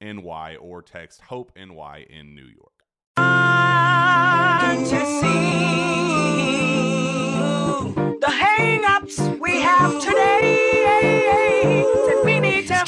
NY or text Hope NY in New York. The hang-ups we have today need to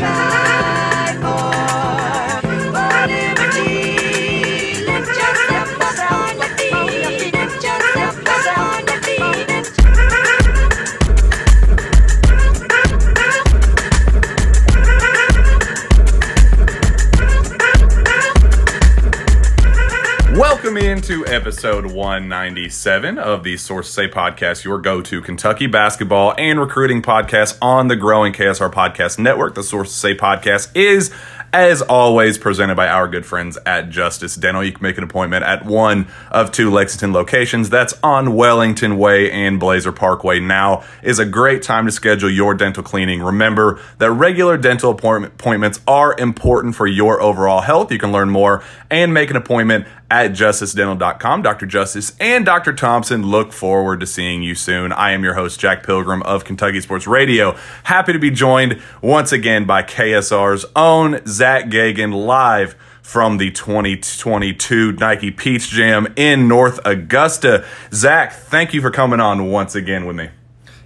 Into episode 197 of the Sources Say podcast, your go to Kentucky basketball and recruiting podcast on the growing KSR Podcast Network. The Sources Say podcast is, as always, presented by our good friends at Justice Dental. You can make an appointment at one of two Lexington locations. That's on Wellington Way and Blazer Parkway. Now is a great time to schedule your dental cleaning. Remember that regular dental appointments are important for your overall health. You can learn more and make an appointment at justicedental.com. Dr. Justice and Dr. Thompson look forward to seeing you soon. I am your host, Jack Pilgrim of Kentucky Sports Radio. Happy to be joined once again by KSR's own Zach Geoghegan live from the 2022 Nike Peach Jam in North Augusta. Zach, thank you for coming on once again with me.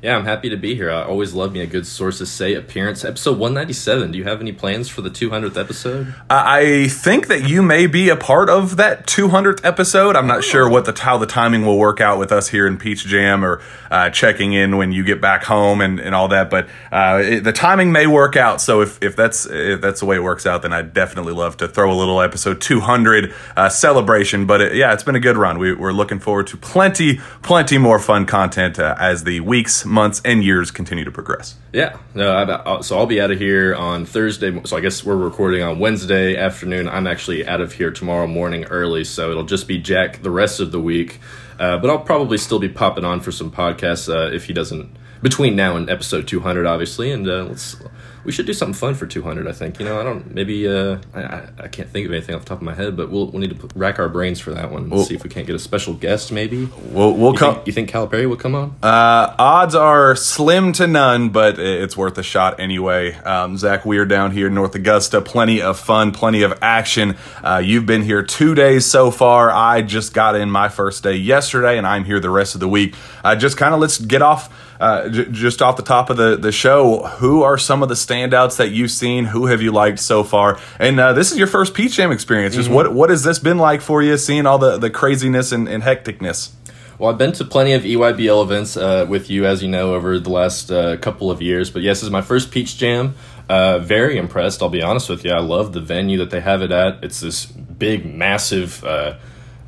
Yeah, I'm happy to be here. I always love me a good sources say appearance. Episode 197. Do you have any plans for the 200th episode? I think that you may be a part of that 200th episode. I'm not sure what the how the timing will work out with us here in Peach Jam or uh, checking in when you get back home and, and all that. But uh, it, the timing may work out. So if, if that's if that's the way it works out, then I'd definitely love to throw a little episode 200 uh, celebration. But it, yeah, it's been a good run. We, we're looking forward to plenty plenty more fun content uh, as the weeks, months, and years continue to progress. Yeah. No, I, I- so I'll be out of here on Thursday. So I guess we're recording on Wednesday afternoon. I'm actually out of here tomorrow morning early. So it'll just be Jack the rest of the week. Uh, but I'll probably still be popping on for some podcasts uh, if he doesn't between now and episode 200, obviously. And uh, let's we should do something fun for 200. I think you know I don't maybe uh, I, I can't think of anything off the top of my head, but we'll we'll need to put, rack our brains for that one. and Well- see if we can't get a special guest. Maybe We'll we'll you come. think, you think Calipari will come on? Uh, odds are slim to none, but it's worth a shot anyway. Um, Zach we're down here in North Augusta. Plenty of fun, plenty of action. Uh, you've been here two days so far. I just got in my first day yesterday, and I'm here the rest of the week. Uh, just kind of let's get off. Uh, j- just off the top of the, the show, who are some of the standouts that you've seen? Who have you liked so far? And uh, this is your first Peach Jam experience. Just what what has this been like for you? Seeing all the, the craziness and, and hecticness. Well, I've been to plenty of EYBL events uh, with you, as you know, over the last uh, couple of years. But yes, this is my first Peach Jam. Uh, very impressed, I'll be honest with you. I love the venue that they have it at. It's this big, massive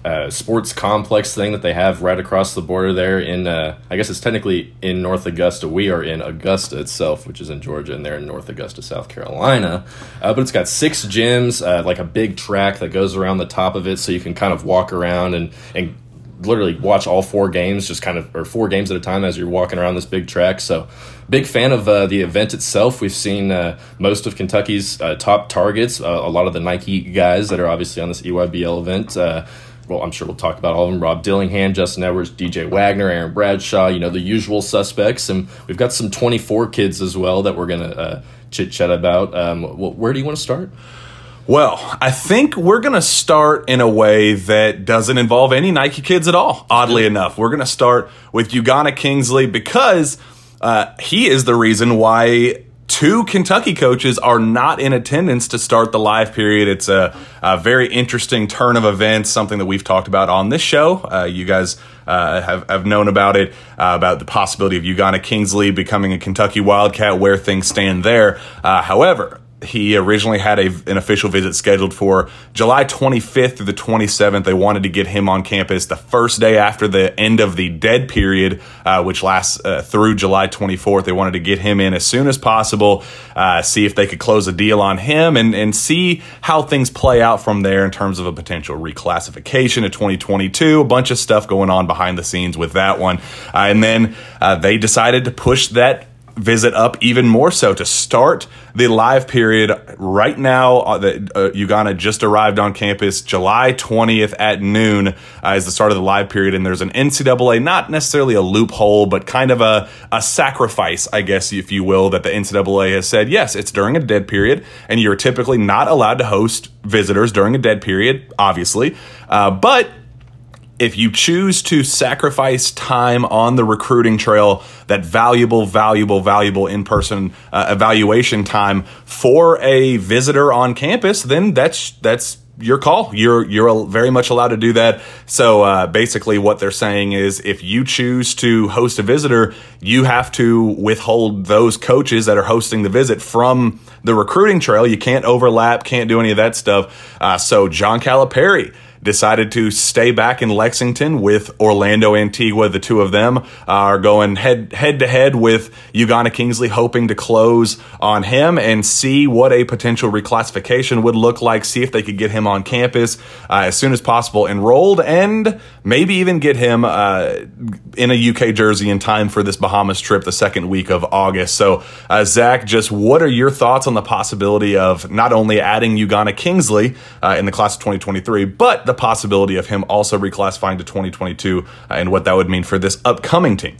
uh, sports complex thing that they have right across the border there in, uh, I guess it's technically in North Augusta. We are in Augusta itself, which is in Georgia, and they're in North Augusta, South Carolina. Uh, but it's got six gyms, uh, like a big track that goes around the top of it, so you can kind of walk around and, and literally watch all four games, just kind of, or four games at a time as you're walking around this big track. So, big fan of uh, the event itself. We've seen uh, most of Kentucky's uh, top targets, uh, a lot of the Nike guys that are obviously on this EYBL event. Well, I'm sure we'll talk about all of them Rob Dillingham, Justin Edwards, DJ Wagner, Aaron Bradshaw, you know, the usual suspects. And we've got some 24 kids as well that we're going to uh, chit chat about. Um, where do you want to start? Well, I think we're going to start in a way that doesn't involve any Nike kids at all, oddly enough. We're going to start with Ugonna Kingsley because uh, he is the reason why two Kentucky coaches are not in attendance to start the live period. It's a, a very interesting turn of events, something that we've talked about on this show. Uh, you guys uh, have, have known about it, uh, about the possibility of Ugonna Kingsley becoming a Kentucky Wildcat, where things stand there. Uh, however, he originally had a, an official visit scheduled for July 25th through the 27th. They wanted to get him on campus the first day after the end of the dead period, uh, which lasts uh, through July 24th. They wanted to get him in as soon as possible, uh, see if they could close a deal on him, and, and see how things play out from there in terms of a potential reclassification of 2022. A bunch of stuff going on behind the scenes with that one. Uh, and then uh, they decided to push that visit up even more so to start the live period right now. Uh, the, uh, Ugonna just arrived on campus July 20th at noon uh, is the start of the live period, and there's an NCAA, not necessarily a loophole, but kind of a, a sacrifice, I guess, if you will, that the NCAA has said yes, it's during a dead period, and you're typically not allowed to host visitors during a dead period, obviously, uh, but if you choose to sacrifice time on the recruiting trail, that valuable, valuable, valuable in person uh, evaluation time for a visitor on campus, then that's that's your call. You're you're very much allowed to do that. So uh, basically, what they're saying is, if you choose to host a visitor, you have to withhold those coaches that are hosting the visit from the recruiting trail. You can't overlap, can't do any of that stuff. Uh, so John Calipari decided to stay back in Lexington with Orlando Antigua. The two of them are going head head to head with Ugonna Kingsley, hoping to close on him and see what a potential reclassification would look like. See if they could get him on campus uh, as soon as possible, enrolled, and maybe even get him uh, in a UK jersey in time for this Bahamas trip the second week of August. So, uh, Zach, just what are your thoughts on the possibility of not only adding Ugonna Kingsley uh, in the class of 2023, but the possibility of him also reclassifying to 2022 uh, and what that would mean for this upcoming team?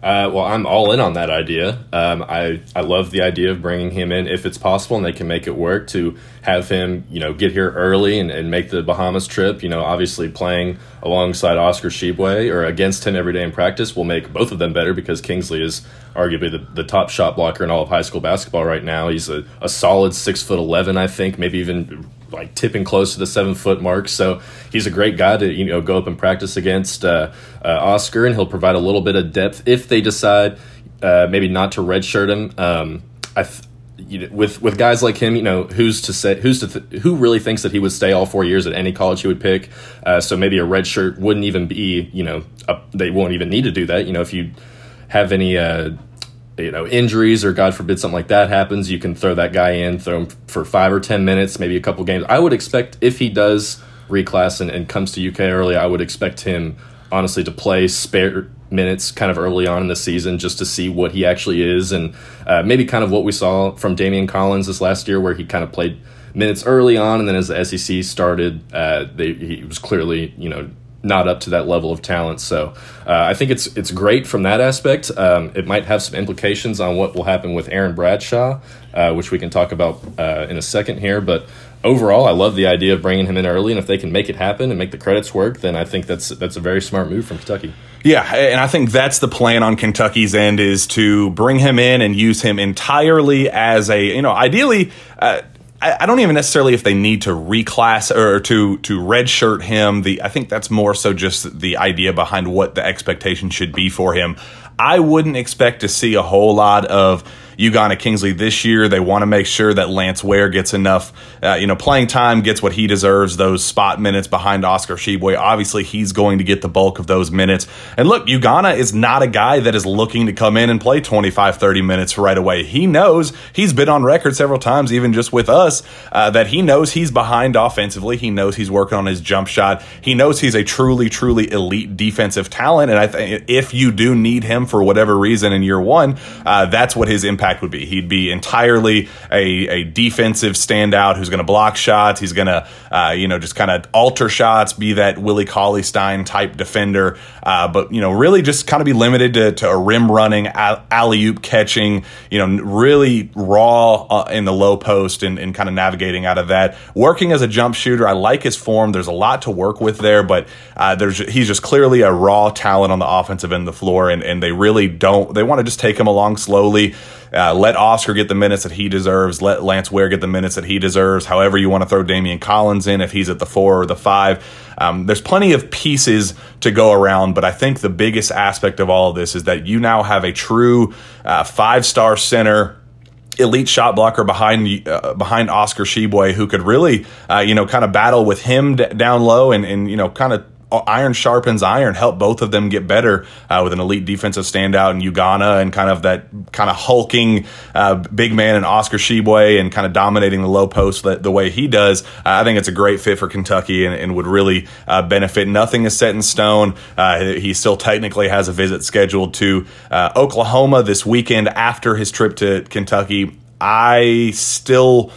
Uh, well, I'm all in on that idea. Um, I I love the idea of bringing him in if it's possible and they can make it work to have him, you know, get here early and, and make the Bahamas trip. You know, obviously playing alongside Oscar Tshiebwe or against him every day in practice will make both of them better because Kingsley is arguably the, the top shot blocker in all of high school basketball right now. He's a, a solid six foot eleven, I think, maybe even like tipping close to the seven foot mark. So he's a great guy to you know go up and practice against uh, uh, Oscar, and he'll provide a little bit of depth if they decide uh, maybe not to redshirt him. Um, I. Th- you know, with with guys like him, you know, who's to say who's to th- who really thinks that he would stay all four years at any college he would pick? Uh, so maybe a red shirt wouldn't even be, you know, a, they won't even need to do that. You know, if you have any uh, you know injuries or god forbid something like that happens you can throw that guy in throw him for five or ten minutes maybe a couple games. I would expect if he does reclass and, and comes to uk early i would expect him honestly to play spare minutes kind of early on in the season just to see what he actually is. And uh, maybe kind of what we saw from Daimion Collins this last year where he kind of played minutes early on and then as the sec started uh, they, he was clearly you know not up to that level of talent. So uh, I think it's it's great from that aspect. Um, it might have some implications on what will happen with Aaron Bradshaw, uh, which we can talk about uh, in a second here. But overall, I love the idea of bringing him in early, and if they can make it happen and make the credits work, then I think that's that's a very smart move from Kentucky. Yeah, and I think that's the plan on Kentucky's end is to bring him in and use him entirely as a, you know, ideally. Uh, I, I don't even necessarily if they need to reclass or to to redshirt him. The I think that's more so just the idea behind what the expectation should be for him. I wouldn't expect to see a whole lot of Ugonna Kingsley this year. They want to make sure that Lance Ware gets enough, uh, you know, playing time, gets what he deserves, those spot minutes behind Oscar Tshiebwe. Obviously, he's going to get the bulk of those minutes. And look, Ugonna is not a guy that is looking to come in and play 25, 30 minutes right away. He knows he's been on record several times, even just with us, uh, that he knows he's behind offensively. He knows he's working on his jump shot. He knows he's a truly, truly elite defensive talent. And I think if you do need him for whatever reason in year one, uh, that's what his impact would be. He'd be entirely a, a defensive standout who's going to block shots. He's going to, uh, you know, just kind of alter shots, be that Willie Cauley Stein type defender, uh, but, you know, really just kind of be limited to, to a rim running, alley oop catching, you know, really raw uh, in the low post and, and kind of navigating out of that. Working as a jump shooter, I like his form. There's a lot to work with there, but uh, there's he's just clearly a raw talent on the offensive end of the floor, and, and they really don't, they want to just take him along slowly. Uh, let Oscar get the minutes that he deserves. Let Lance Ware get the minutes that he deserves. However, you want to throw Daimion Collins in if he's at the four or the five. Um, there's plenty of pieces to go around, but I think the biggest aspect of all of this is that you now have a true uh, five star center elite shot blocker behind uh, behind Oscar Tshiebwe who could really uh, you know kind of battle with him d- down low and and you know kind of iron sharpens iron, help both of them get better uh, with an elite defensive standout in Ugonna and kind of that kind of hulking uh, big man in Oscar Tshiebwe and kind of dominating the low post the, the way he does. Uh, I think it's a great fit for Kentucky and, and would really uh, benefit. Nothing is set in stone. Uh, he still technically has a visit scheduled to uh, Oklahoma this weekend after his trip to Kentucky. I still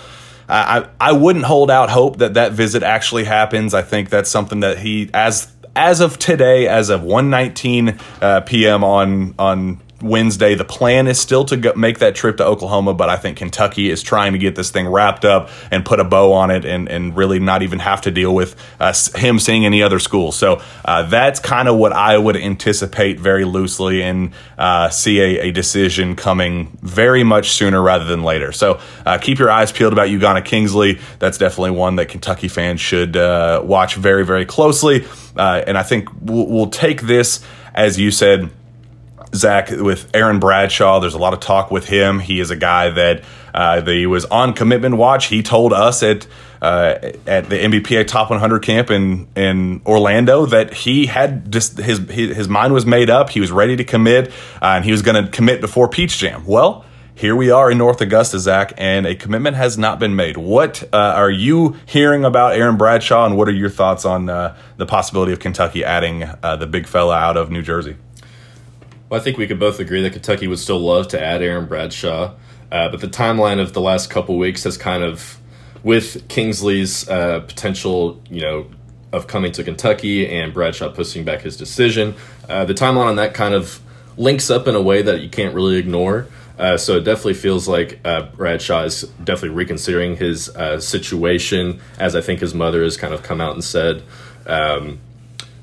I, I wouldn't hold out hope that that visit actually happens. I think that's something that he, as as of today, as of 1:19 uh, p.m. on on Wednesday. The plan is still to go, make that trip to Oklahoma, but I think Kentucky is trying to get this thing wrapped up and put a bow on it and, and really not even have to deal with uh, him seeing any other school. So uh, that's kind of what I would anticipate very loosely and uh, see a, a, decision coming very much sooner rather than later. So uh, keep your eyes peeled about Ugonna Kingsley. That's definitely one that Kentucky fans should uh, watch very, very closely. Uh, and I think we'll, we'll take this, as you said, Zach, with Aaron Bradshaw, there's a lot of talk with him. He is a guy that uh, he was on commitment watch. He told us at uh, at the NBPA Top 100 camp in in Orlando that he had just his his mind was made up. He was ready to commit, uh, and he was going to commit before Peach Jam. Well. Here we are in North Augusta, Zach, and a commitment has not been made. What uh, are you hearing about Aaron Bradshaw, and what are your thoughts on uh, the possibility of Kentucky adding uh, the big fella out of New Jersey? Well, I think we could both agree that Kentucky would still love to add Aaron Bradshaw, uh, but the timeline of the last couple weeks has kind of, with Kingsley's uh, potential, you know, of coming to Kentucky and Bradshaw pushing back his decision, uh, the timeline on that kind of links up in a way that you can't really ignore. Uh, so it definitely feels like uh, Bradshaw is definitely reconsidering his uh, situation, as I think his mother has kind of come out and said. Um,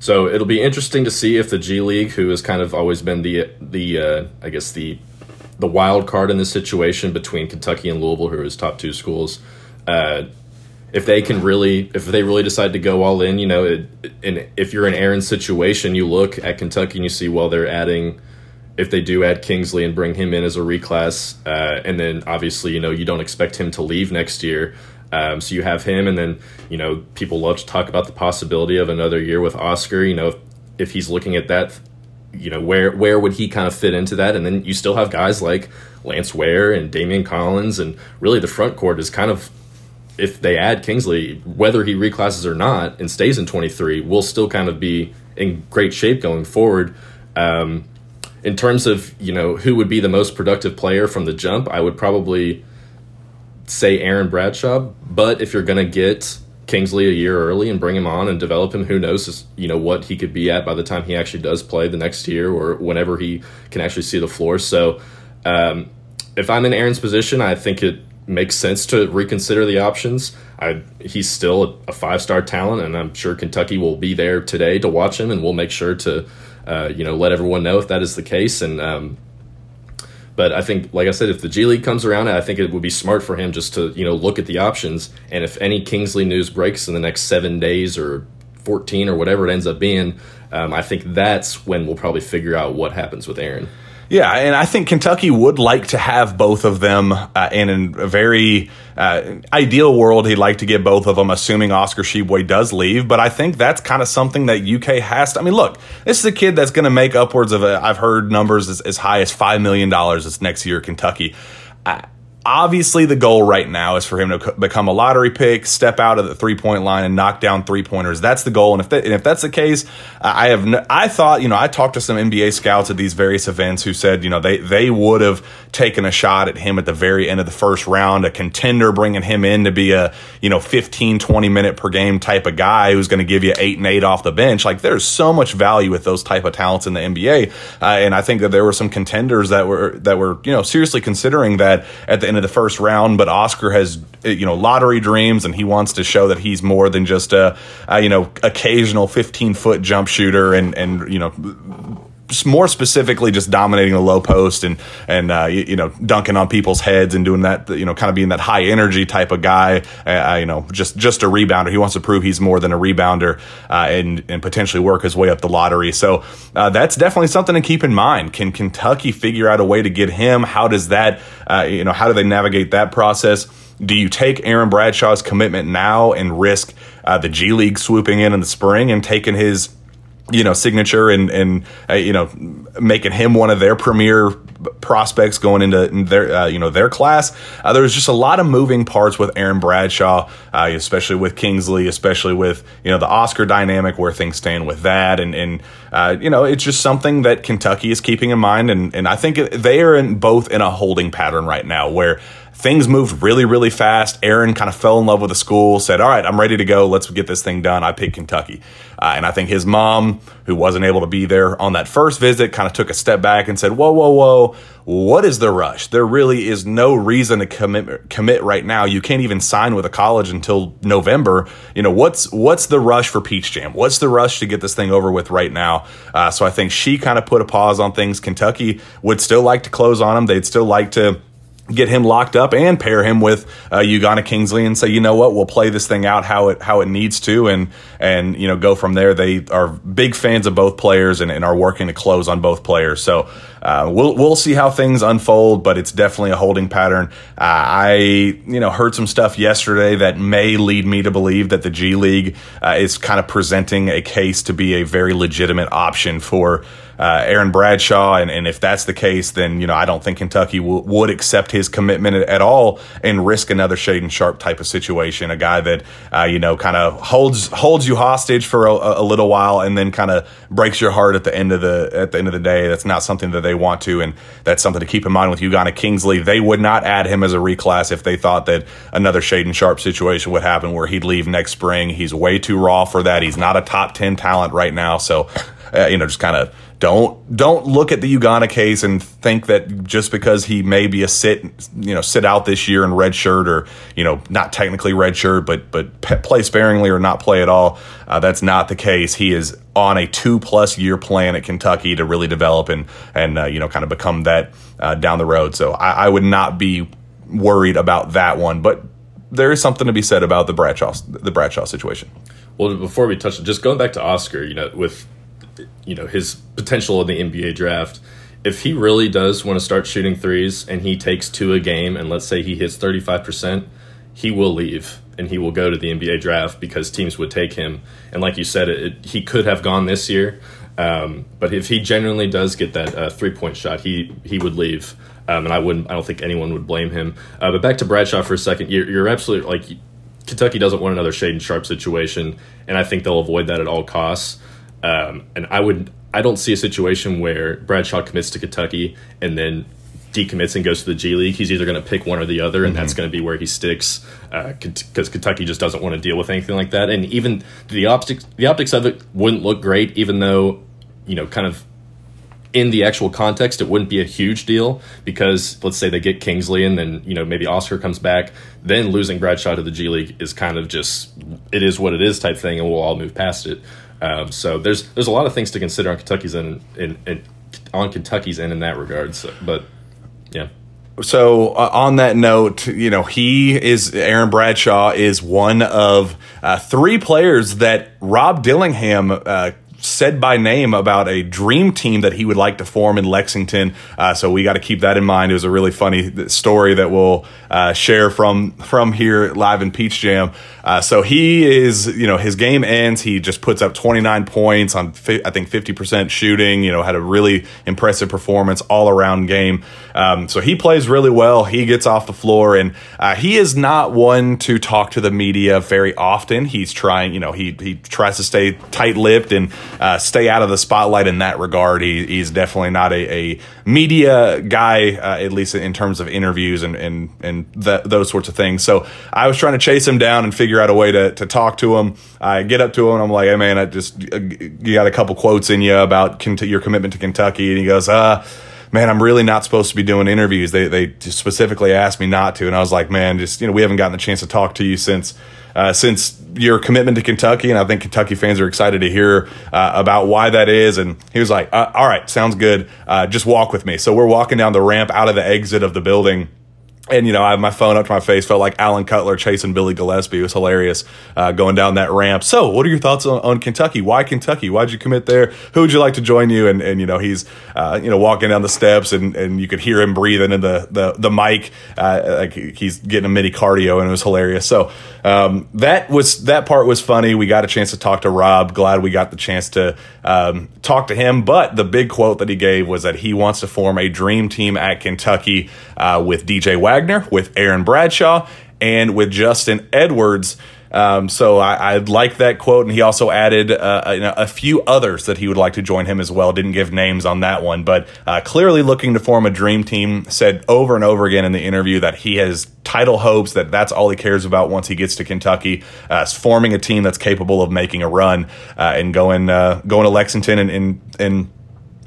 so it'll be interesting to see if the G League, who has kind of always been the the uh, I guess the the wild card in this situation between Kentucky and Louisville, who are his top two schools, uh, if they can really if they really decide to go all in, you know, it, and if you're in Aaron's situation, you look at Kentucky and you see well they're adding. If they do add Kingsley and bring him in as a reclass, uh, and then obviously you know you don't expect him to leave next year, um, so you have him, and then you know people love to talk about the possibility of another year with Oscar. You know, if, if he's looking at that, you know where where would he kind of fit into that? And then you still have guys like Lance Ware and Daimion Collins, and really the front court is kind of if they add Kingsley, whether he reclasses or not and stays in 23, will still kind of be in great shape going forward. Um, in terms of you know who would be the most productive player from the jump, I would probably say Aaron Bradshaw, but if you're going to get Kingsley a year early and bring him on and develop him, who knows, you know, what he could be at by the time he actually does play the next year or whenever he can actually see the floor. So, um, if I'm in Aaron's position, I think it makes sense to reconsider the options. I, he's still a five star talent, and I'm sure Kentucky will be there today to watch him, and we'll make sure to, uh, you know, let everyone know if that is the case. And um, but I think, like I said, if the G League comes around, I think it would be smart for him just to you know look at the options. And if any Kingsley news breaks in the next seven days or fourteen or whatever it ends up being, um, I think that's when we'll probably figure out what happens with Aaron. Yeah, and I think Kentucky would like to have both of them. Uh, and in a very uh, ideal world, he'd like to get both of them, assuming Oscar Tshiebwe does leave. But I think that's kind of something that UK has to. I mean, look, this is a kid that's going to make upwards of, i have heard numbers as, as high as $5 million this next year Kentucky. I, obviously the goal right now is for him to become a lottery pick, step out of the three point line, and knock down three pointers. That's the goal. And if that, and if that's the case, I have no, I thought you know I talked to some NBA scouts at these various events who said you know they they would have taken a shot at him at the very end of the first round, a contender bringing him in to be a you know 15 20 minute per game type of guy who's going to give you eight and eight off the bench. Like there's so much value with those type of talents in the NBA, uh, and I think that there were some contenders that were that were you know seriously considering that at the end of the first round, but Oscar has eh, you know lottery dreams, and he wants to show that he's more than just a, a you know occasional 15 foot jump shooter and and you know more specifically just dominating the low post and and uh, you, you, know dunking on people's heads and doing that you know kind of being that high energy type of guy uh, you know just just a rebounder. He wants to prove he's more than a rebounder uh, and and potentially work his way up the lottery. So uh, that's definitely something to keep in mind. Can Kentucky figure out a way to get him? How does that uh, you know how do they navigate that process? Do you take Aaron Bradshaw's commitment now and risk uh, the G League swooping in in the spring and taking his you know signature and and uh, you know making him one of their premier prospects going into their uh, you know their class. Uh, just a lot of moving parts with Aaron Bradshaw, uh, especially with Kingsley, especially with you know the Oscar dynamic where things stand with that, and and uh, you know it's just something that Kentucky is keeping in mind, and and I think they are in both in a holding pattern right now where things moved really, really fast. Aaron kind of fell in love with the school, said, All right, I'm ready to go. Let's get this thing done. I picked Kentucky. Uh, and I think his mom, who wasn't able to be there on that first visit, kind of took a step back and said, Whoa, whoa, whoa. What is the rush? There really is no reason to commit commit right now. You can't even sign with a college until November. You know what's what's the rush for Peach Jam? What's the rush to get this thing over with right now? Uh, so I think she kind of put a pause on things. Kentucky would still like to close on them. They'd still like to get him locked up and pair him with uh, Ugonna Kingsley and say, you know what, we'll play this thing out how it how it needs to, and and you know go from there. They are big fans of both players and, and are working to close on both players. So uh, we'll we'll see how things unfold, but it's definitely a holding pattern. Uh, I you know heard some stuff yesterday that may lead me to believe that the G League uh, is kind of presenting a case to be a very legitimate option for uh, Aaron Bradshaw, and, and if that's the case, then you know I don't think Kentucky w- would accept his commitment at all and risk another Shaedon Sharpe type of situation. A guy that uh, you know kind of holds holds you hostage for a, a little while and then kind of breaks your heart at the end of the at the end of the day. That's not something that they want to, and that's something to keep in mind with Ugonna Kingsley. They would not add him as a reclass if they thought that another Shaedon Sharpe situation would happen where he'd leave next spring. He's way too raw for that. He's not a top ten talent right now, so uh, you know just kind of don't don't look at the Ugonna case and think that just because he may be a sit you know sit out this year in red shirt or you know not technically red shirt but but play sparingly or not play at all uh, that's not the case he is on a two plus year plan at Kentucky to really develop and and uh, you know kind of become that uh, down the road so I, I would not be worried about that one but there is something to be said about the Bradshaw the Bradshaw situation. Well, before we touch just going back to Oscar, you know, with you know his potential in the NBA draft. If he really does want to start shooting threes and he takes two a game, and let's say he hits thirty five percent, he will leave and he will go to the NBA draft because teams would take him. And like you said, it, it, he could have gone this year, um, but if he genuinely does get that uh, three point shot, he he would leave. Um, and I wouldn't. I don't think anyone would blame him. Uh, but back to Bradshaw for a second. You're, you're absolutely like Kentucky doesn't want another Shaedon Sharpe situation, and I think they'll avoid that at all costs. Um, and I would I don't see a situation where Bradshaw commits to Kentucky and then decommits and goes to the G League. He's either going to pick one or the other, and mm-hmm. that's going to be where he sticks because uh, Kentucky just doesn't want to deal with anything like that. And even the optics the optics of it wouldn't look great, even though you know kind of in the actual context, it wouldn't be a huge deal because let's say they get Kingsley and then you know maybe Oscar comes back, then losing Bradshaw to the G League is kind of just it is what it is type thing, and we'll all move past it. Um, so there's there's a lot of things to consider on Kentucky's end in, in, on Kentucky's end in that regard. So, but so uh, on that note, you know, he is Aaron Bradshaw is one of uh, three players that Rob Dillingham uh, said by name about a dream team that he would like to form in Lexington. Uh, so we got to keep that in mind. It was a really funny story that we'll uh, share from from here live in Peach Jam. Uh, so he is, you know, his game ends. He just puts up 29 points on, fi- I think, 50% shooting. You know, had a really impressive performance all around game. Um, so he plays really well. He gets off the floor, and uh, he is not one to talk to the media very often. He's trying, you know, he he tries to stay tight lipped and uh, stay out of the spotlight in that regard. He, he's definitely not a, a media guy, uh, at least in terms of interviews and and and th- those sorts of things. So I was trying to chase him down and figure out a way to to talk to him. I get up to him I'm like, hey man, I just uh, you got a couple quotes in you about your commitment to Kentucky, and he goes, uh man, I'm really not supposed to be doing interviews. They they specifically asked me not to, and I was like, man, just you know, we haven't gotten the chance to talk to you since uh, since your commitment to Kentucky, and I think Kentucky fans are excited to hear uh, about why that is. And he was like, uh, all right, sounds good. Uh, just walk with me. So we're walking down the ramp out of the exit of the building and you know, I have my phone up to my face, felt like Alan Cutter chasing Billy Gillispie. It was hilarious uh, going down that ramp. So, what are your thoughts on, on Kentucky? Why Kentucky? Why'd you commit there? Who would you like to join you? And, and you know, he's uh, you know walking down the steps, and, and you could hear him breathing in the the, the mic, uh, like he's getting a mini cardio, and it was hilarious. So um, that was that part was funny. We got a chance to talk to Rob. Glad we got the chance to um, talk to him. But the big quote that he gave was that he wants to form a dream team at Kentucky uh, with DJ Wagner, with Aaron Bradshaw, and with Justin Edwards. Um, so I, I like that quote, and he also added uh, a, a, few others that he would like to join him as well. Didn't give names on that one, but uh, clearly looking to form a dream team. Said over and over again in the interview that he has title hopes that that's all he cares about once he gets to Kentucky. Uh, forming a team that's capable of making a run uh, and going uh, going to Lexington and and, and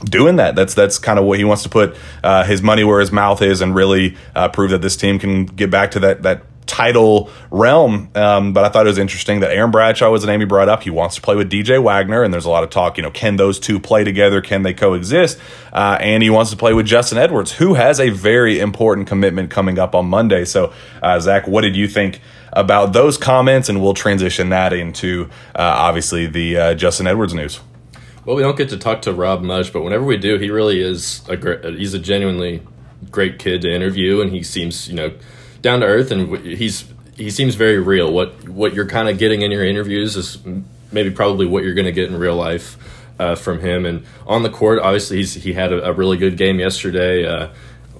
doing that. That's that's kind of what he wants to put uh, his money where his mouth is and really uh, prove that this team can get back to that that title realm. Um, but I thought it was interesting that Aaron Bradshaw was the name he brought up. He wants to play with DJ Wagner, and there's a lot of talk. You know, can those two play together? Can they coexist? Uh, and he wants to play with Justin Edwards, who has a very important commitment coming up on Monday. So, uh, Zach, what did you think? About those comments, and we'll transition that into uh, obviously the uh, Justin Edwards news. Well, we don't get to talk to Rob much, but whenever we do, he really is a great. He's a genuinely great kid to interview, and he seems you know down to earth, and he's he seems very real. What what you're kind of getting in your interviews is maybe probably what you're going to get in real life uh, from him. And on the court, obviously, he's he had a, a really good game yesterday. Uh,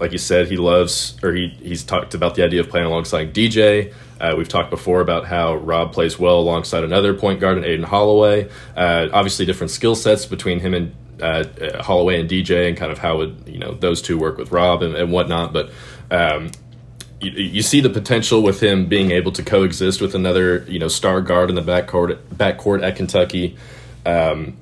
like you said, he loves or he he's talked about the idea of playing alongside DJ. Uh, we've talked before about how Rob plays well alongside another point guard in Aden Holloway. Uh, obviously, different skill sets between him and uh, Holloway and DJ, and kind of how would you know those two work with Rob and, and whatnot. But um, you, you, see the potential with him being able to coexist with another you know star guard in the backcourt backcourt at Kentucky. Um,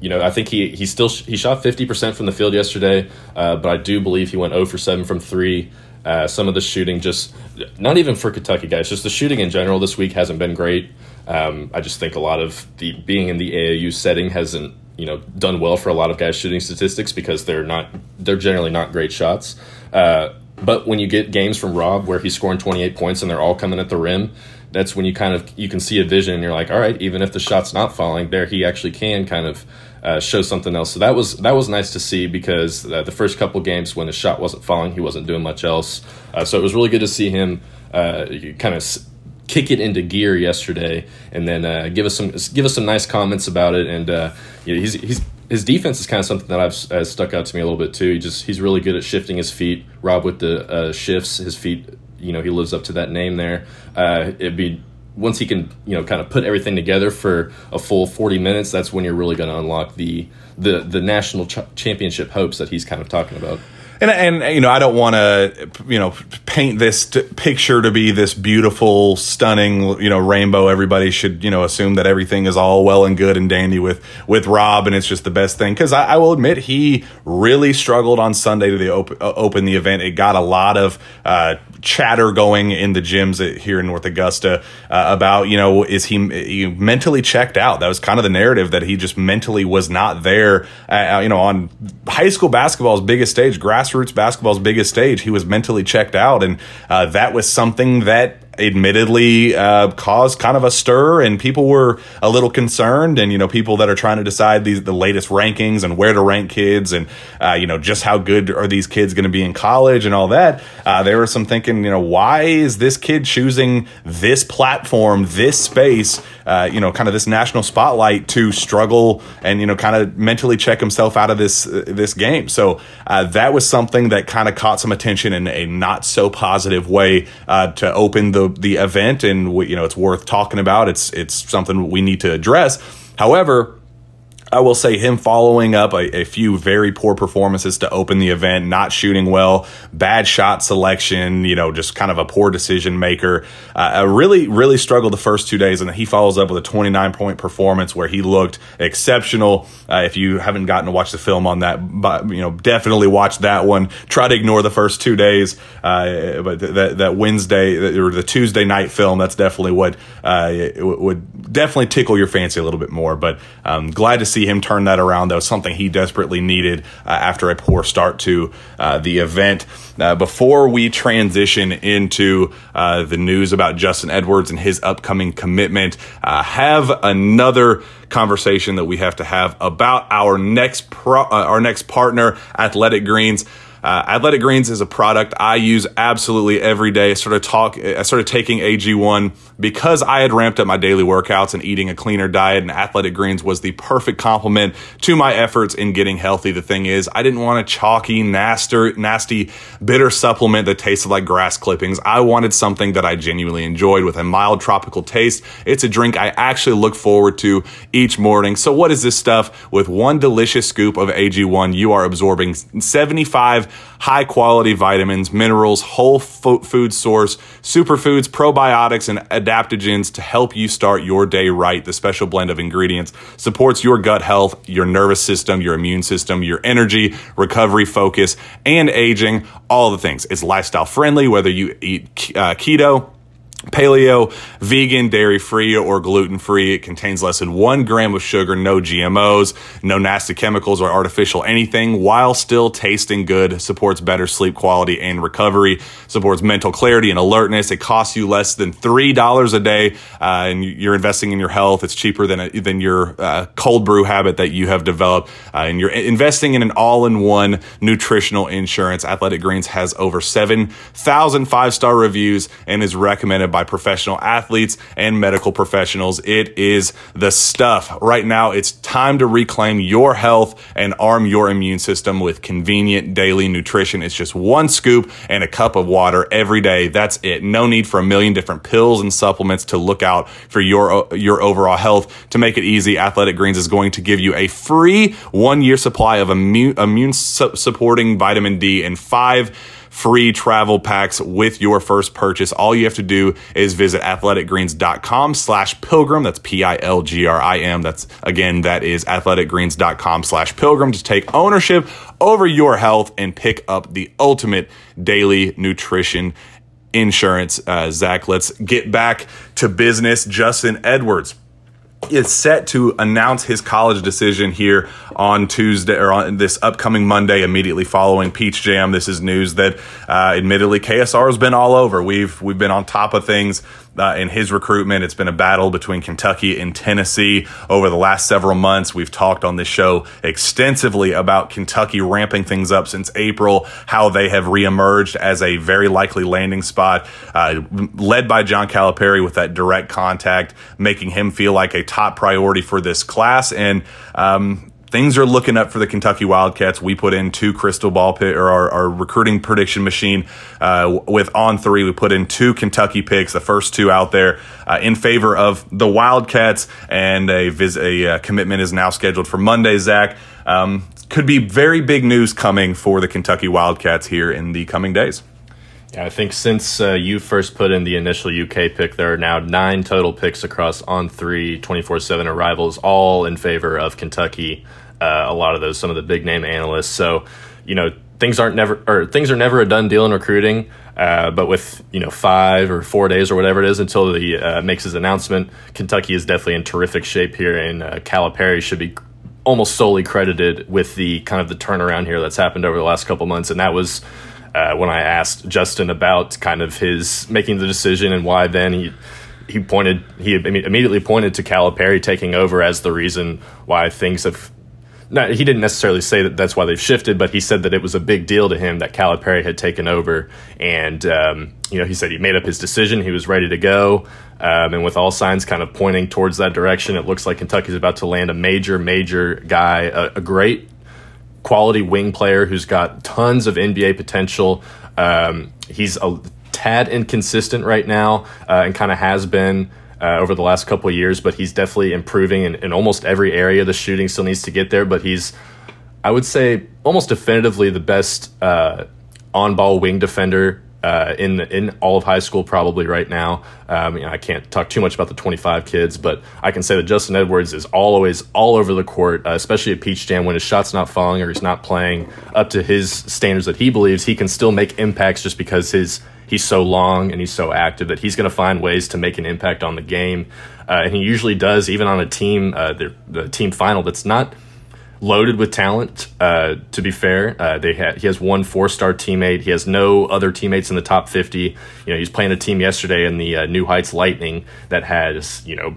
you know, I think he he still sh- he shot fifty percent from the field yesterday, uh, but I do believe he went zero for seven from three. Uh, some of the shooting just not even for Kentucky guys, just the shooting in general this week hasn't been great. Um, I just think a lot of the being in the AAU setting hasn't you know done well for a lot of guys shooting statistics because they're not they're generally not great shots. Uh, but when you get games from Rob where he's scoring 28 points and they're all coming at the rim, that's when you kind of you can see a vision and you're like, all right, even if the shot's not falling, there he actually can kind of uh, show something else. So that was that was nice to see because uh, the first couple games when his shot wasn't falling, he wasn't doing much else. Uh, so it was really good to see him uh, kind of kick it into gear yesterday, and then uh, give us some give us some nice comments about it. And uh, you know, he's he's his defense is kind of something that I've has stuck out to me a little bit too. He just he's really good at shifting his feet. Rob with the shifts, his feet. You know, he lives up to that name there. it'd be once he can you know kind of put everything together for a full 40 minutes that's when you're really going to unlock the the the national ch- championship hopes that he's kind of talking about and and you know I don't want to you know paint this t- picture to be this beautiful, stunning you know rainbow. Everybody should you know assume that everything is all well and good and dandy with with Rob, and it's just the best thing. Because I, I, will admit he really struggled on Sunday to the op- uh, open the event. It got a lot of uh, chatter going in the gyms at, here in North Augusta uh, about you know is he, he, mentally checked out? That was kind of the narrative that he just mentally was not there. Uh, you know on high school basketball's biggest stage, grass grassroots basketball's biggest stage, he was mentally checked out, and uh, that was something that admittedly uh, caused kind of a stir and people were a little concerned and you know people that are trying to decide these the latest rankings and where to rank kids and uh, you know just how good are these kids going to be in college and all that uh, there was some thinking you know why is this kid choosing this platform this space uh, you know kind of this national spotlight to struggle and you know kind of mentally check himself out of this uh, this game? So uh, that was something that kind of caught some attention in a not so positive way to open the the event, and you know it's worth talking about. It's it's something we need to address. However, I will say him following up a, a, few very poor performances to open the event, not shooting well, bad shot selection, you know, just kind of a poor decision maker. Uh, really, really struggled the first two days, and he follows up with a 29 point performance where he looked exceptional. Uh, if you haven't gotten to watch the film on that, but you know, definitely watch that one. Try to ignore the first two days, uh, but th- that that Wednesday or the Tuesday night film, that's definitely what uh, would definitely tickle your fancy a little bit more. But um, glad to see see him turn that around. That was something he desperately needed uh, after a poor start to uh, the event. Uh, before we transition into uh, the news about Justin Edwards and his upcoming commitment, uh, have another conversation that we have to have about our next pro- uh, our next partner, Athletic Greens. Uh, Athletic Greens is a product I use absolutely every day. I started talk, I started taking AG1 because I had ramped up my daily workouts and eating a cleaner diet, and Athletic Greens was the perfect complement to my efforts in getting healthy. The thing is, I didn't want a chalky, nasty, nasty, bitter supplement that tasted like grass clippings. I wanted something that I genuinely enjoyed with a mild tropical taste. It's a drink I actually look forward to each morning. So, what is this stuff? With one delicious scoop of AG1, you are absorbing 75 high quality vitamins, minerals, whole food source, superfoods, probiotics, and adaptogens to help you start your day right. The special blend of ingredients supports your gut health, your nervous system, your immune system, your energy, recovery, focus, and aging. All the things. It's lifestyle friendly, whether you eat uh, keto paleo, vegan, dairy free, or gluten free. It contains less than one gram of sugar, no GMOs, no nasty chemicals or artificial anything, while still tasting good. Supports better sleep quality and recovery, supports mental clarity and alertness. It costs you less than $3 a day, uh, and you're investing in your health. It's cheaper than, a, than your uh, cold brew habit that you have developed, uh, and you're investing in an all in one nutritional insurance. Athletic Greens has over 7,000 five star reviews and is recommended by professional athletes and medical professionals. It is the stuff. Right now, it's time to reclaim your health and arm your immune system with convenient daily nutrition. It's just one scoop and a cup of water every day. That's it. No need for a million different pills and supplements to look out for your your overall health. To make it easy, Athletic Greens is going to give you a free one year supply of immune, immune supporting vitamin D and five free travel packs with your first purchase. All you have to do is visit athleticgreens.com slash pilgrim. That's P-I-L-G-R-I-M. That's again, that is athleticgreens.com slash pilgrim to take ownership over your health and pick up the ultimate daily nutrition insurance. Uh, Zach, let's get back to business. Justin Edwards is set to announce his college decision here on Tuesday or on this upcoming Monday, immediately following Peach Jam. This is news that, uh, admittedly, KSR has been all over. We've we've been on top of things uh, in his recruitment. It's been a battle between Kentucky and Tennessee over the last several months. We've talked on this show extensively about Kentucky ramping things up since April, how they have reemerged as a very likely landing spot, uh, led by John Calipari with that direct contact, making him feel like a top priority for this class. And um, things are looking up for the Kentucky Wildcats. We put in two crystal ball pit or our, our recruiting prediction machine uh, with on three. We put in two Kentucky picks, the first two out there uh, in favor of the Wildcats, and a, vis- a uh, commitment is now scheduled for Monday. Zach. Um, could be very big news coming for the Kentucky Wildcats here in the coming days. Yeah, I think since uh, you first put in the initial UK pick, there are now nine total picks across on three 24 7 arrivals, all in favor of Kentucky. Uh, a lot of those, some of the big name analysts. So, you know, things aren't never, or things are never a done deal in recruiting. Uh, but with you know five or four days or whatever it is until he uh, makes his announcement, Kentucky is definitely in terrific shape here, and uh, Calipari should be almost solely credited with the kind of the turnaround here that's happened over the last couple months, and that was uh, when I asked Justin about kind of his making the decision and why then he he pointed he immediately pointed to Calipari taking over as the reason why things have he didn't necessarily say that that's why they've shifted, but he said that it was a big deal to him that Calipari had taken over, and um, you know he said he made up his decision, he was ready to go, um, and with all signs kind of pointing towards that direction, it looks like Kentucky's about to land a major, major guy, a, a great quality wing player who's got tons of NBA potential. Um, he's a tad inconsistent right now, uh, and kind of has been uh, over the last couple of years, but he's definitely improving in, in almost every area. The shooting still needs to get there, but he's, I would say, almost definitively the best uh, on ball wing defender. Uh, in in all of high school, probably right now. Um, you know, I can't talk too much about the 25 kids, but I can say that Justin Edwards is always all over the court, uh, especially at Peach Jam when his shot's not falling or he's not playing up to his standards that he believes. He can still make impacts just because his he's so long and he's so active that he's going to find ways to make an impact on the game. Uh, and he usually does, even on a team, uh, the, the, team final that's not loaded with talent. Uh, to be fair, uh, they ha- he has one four star teammate. He has no other teammates in the top fifty. You know, he's playing a team yesterday in the uh, New Heights Lightning that has you know.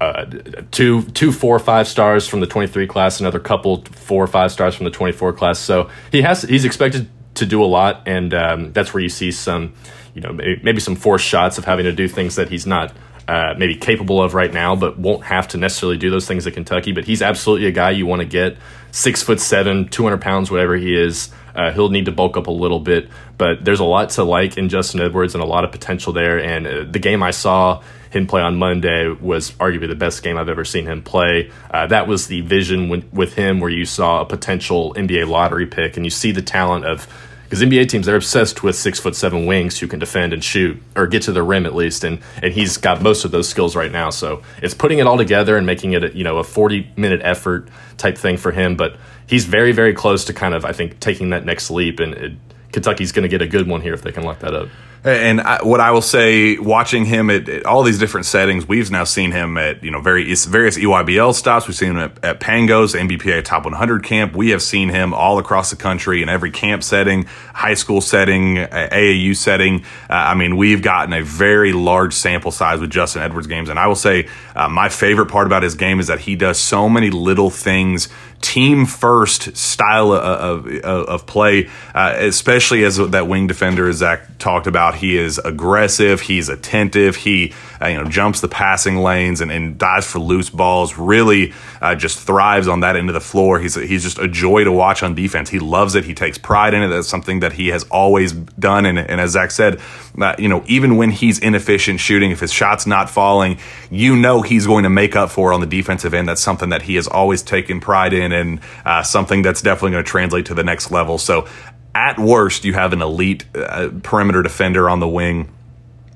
Uh, two two four five stars from the 23 class another couple four or five stars from the 24 class so he has he's expected to do a lot, and um, that's where you see some, you know, maybe, some forced shots of having to do things that he's not uh, maybe capable of right now, but won't have to necessarily do those things at Kentucky. But he's absolutely a guy you want to get six foot seven, two hundred pounds, whatever he is. Uh, he'll need to bulk up a little bit, but there's a lot to like in Justin Edwards and a lot of potential there. And uh, the game I saw him play on Monday was arguably the best game I've ever seen him play. Uh, that was the vision with him where you saw a potential NBA lottery pick, and you see the talent of because NBA teams they're obsessed with six foot seven wings who can defend and shoot or get to the rim at least, and and he's got most of those skills right now. So it's putting it all together and making it a, you know a forty minute effort type thing for him. But he's very very close to kind of I think taking that next leap, and it, Kentucky's going to get a good one here if they can lock that up. And I, what I will say, watching him at, at, all these different settings, we've now seen him at you know various various EYBL stops. We've seen him at, at Pangos, NBPA Top 100 camp. We have seen him all across the country in every camp setting, high school setting, AAU setting. Uh, I mean, we've gotten a very large sample size with Justin Edwards games, and I will say uh, my favorite part about his game is that he does so many little things team first style of, of, of play, uh, especially as that wing defender, as Zach talked about. He is aggressive, he's attentive, he uh, you know jumps the passing lanes and, and dives for loose balls. Really, uh, just thrives on that end of the floor. He's he's just a joy to watch on defense. He loves it. He takes pride in it. That's something that he has always done. And, and as Zach said, uh, you know even when he's inefficient shooting, if his shot's not falling, you know he's going to make up for on the defensive end. That's something that he has always taken pride in, and uh, something that's definitely going to translate to the next level. So. At worst, you have an elite uh, perimeter defender on the wing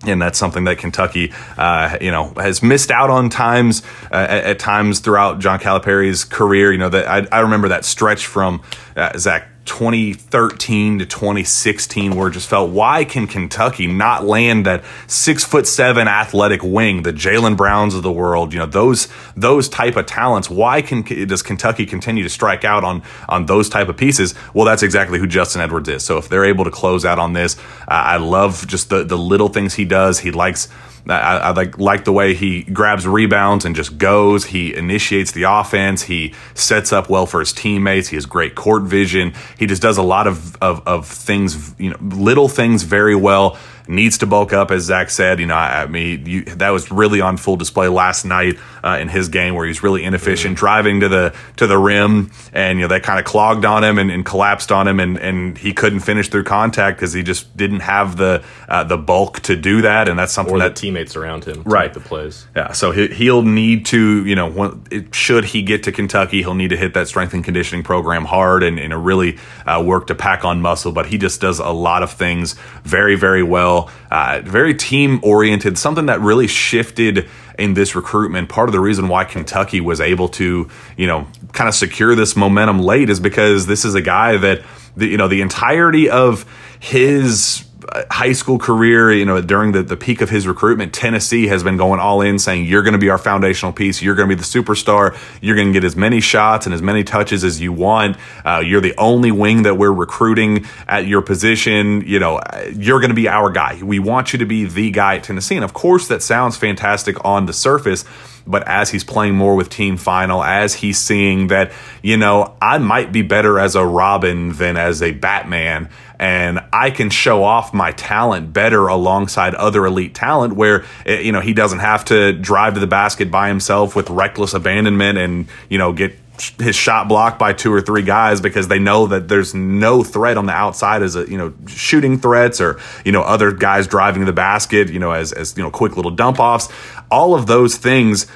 and that's something that Kentucky, uh, you know, has missed out on times uh, at, at, times throughout John Calipari's career. You know that I, I remember that stretch from uh, Zach 2013 to 2016 where it just felt why can Kentucky not land that six foot seven athletic wing, the Jaylen Browns of the world, you know those those type of talents. Why can does Kentucky continue to strike out on on those type of pieces? Well, that's exactly who Justin Edwards is. So if they're able to close out on this, uh, I love just the the little things he does. He likes I, I, like like the way he grabs rebounds and just goes. He initiates the offense. He sets up well for his teammates. He has great court vision. He just does a lot of, of, of things, you know, little things very well needs to bulk up, as Zach said. You know, I, I mean, you, that was really on full display last night uh, in his game where he's really inefficient, mm-hmm. driving to the to the rim, and you know that kind of clogged on him and, and, collapsed on him, and, and he couldn't finish through contact because he just didn't have the uh, the bulk to do that, and that's something that teammates around him right the plays. Yeah, so he, he'll need to you know it, should he get to Kentucky, he'll need to hit that strength and conditioning program hard and, and really uh, work to pack on muscle, but he just does a lot of things very very well uh, very team oriented, something that really shifted in this recruitment. Part of the reason why Kentucky was able to, you know, kind of secure this momentum late is because this is a guy that, the, you know, the entirety of his high school career, you know, during the, the peak of his recruitment, Tennessee has been going all in saying, you're going to be our foundational piece. You're going to be the superstar. You're going to get as many shots and as many touches as you want. Uh, you're the only wing that we're recruiting at your position. You know, you're going to be our guy. We want you to be the guy at Tennessee. And of course, that sounds fantastic on the surface but as he's playing more with team final, as he's seeing that, you know, I might be better as a Robin than as a Batman, and I can show off my talent better alongside other elite talent where, eh, you know, he doesn't have to drive to the basket by himself with reckless abandonment and, you know, get his shot blocked by two or three guys because they know that there's no threat on the outside as a you know shooting threats or you know other guys driving the basket you know as as you know quick little dump offs. All of those things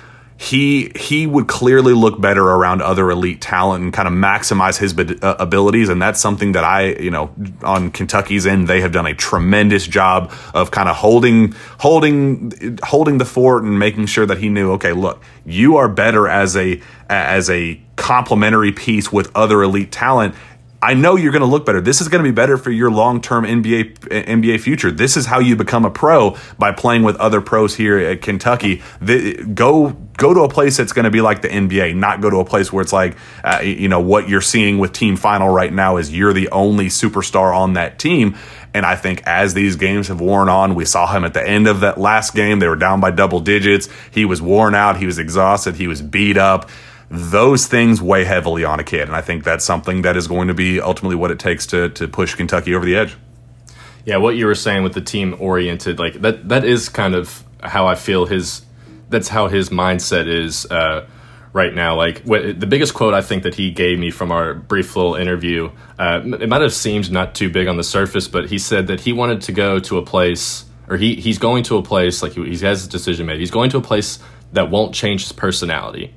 he he would clearly look better around other elite talent and kind of maximize his uh, abilities and that's something that I you know on Kentucky's end they have done a tremendous job of kind of holding holding holding the fort and making sure that he knew okay look you are better as a as a complementary piece with other elite talent I know you're going to look better. This is going to be better for your long-term NBA NBA future. This is how you become a pro by playing with other pros here at Kentucky. The, go go to a place that's going to be like the NBA, not go to a place where it's like uh, you know what you're seeing with team final right now is you're the only superstar on that team. And I think as these games have worn on, we saw him at the end of that last game. They were down by double digits. He was worn out. He was exhausted. He was beat up those things weigh heavily on a kid. And I think that's something that is going to be ultimately what it takes to, to push Kentucky over the edge. Yeah, what you were saying with the team oriented, like that, that is kind of how I feel his, that's how his mindset is uh, right now. Like what, the biggest quote I think that he gave me from our brief little interview, uh, it might have seemed not too big on the surface, but he said that he wanted to go to a place, or he, he's going to a place, like he, he has his decision made. He's going to a place that won't change his personality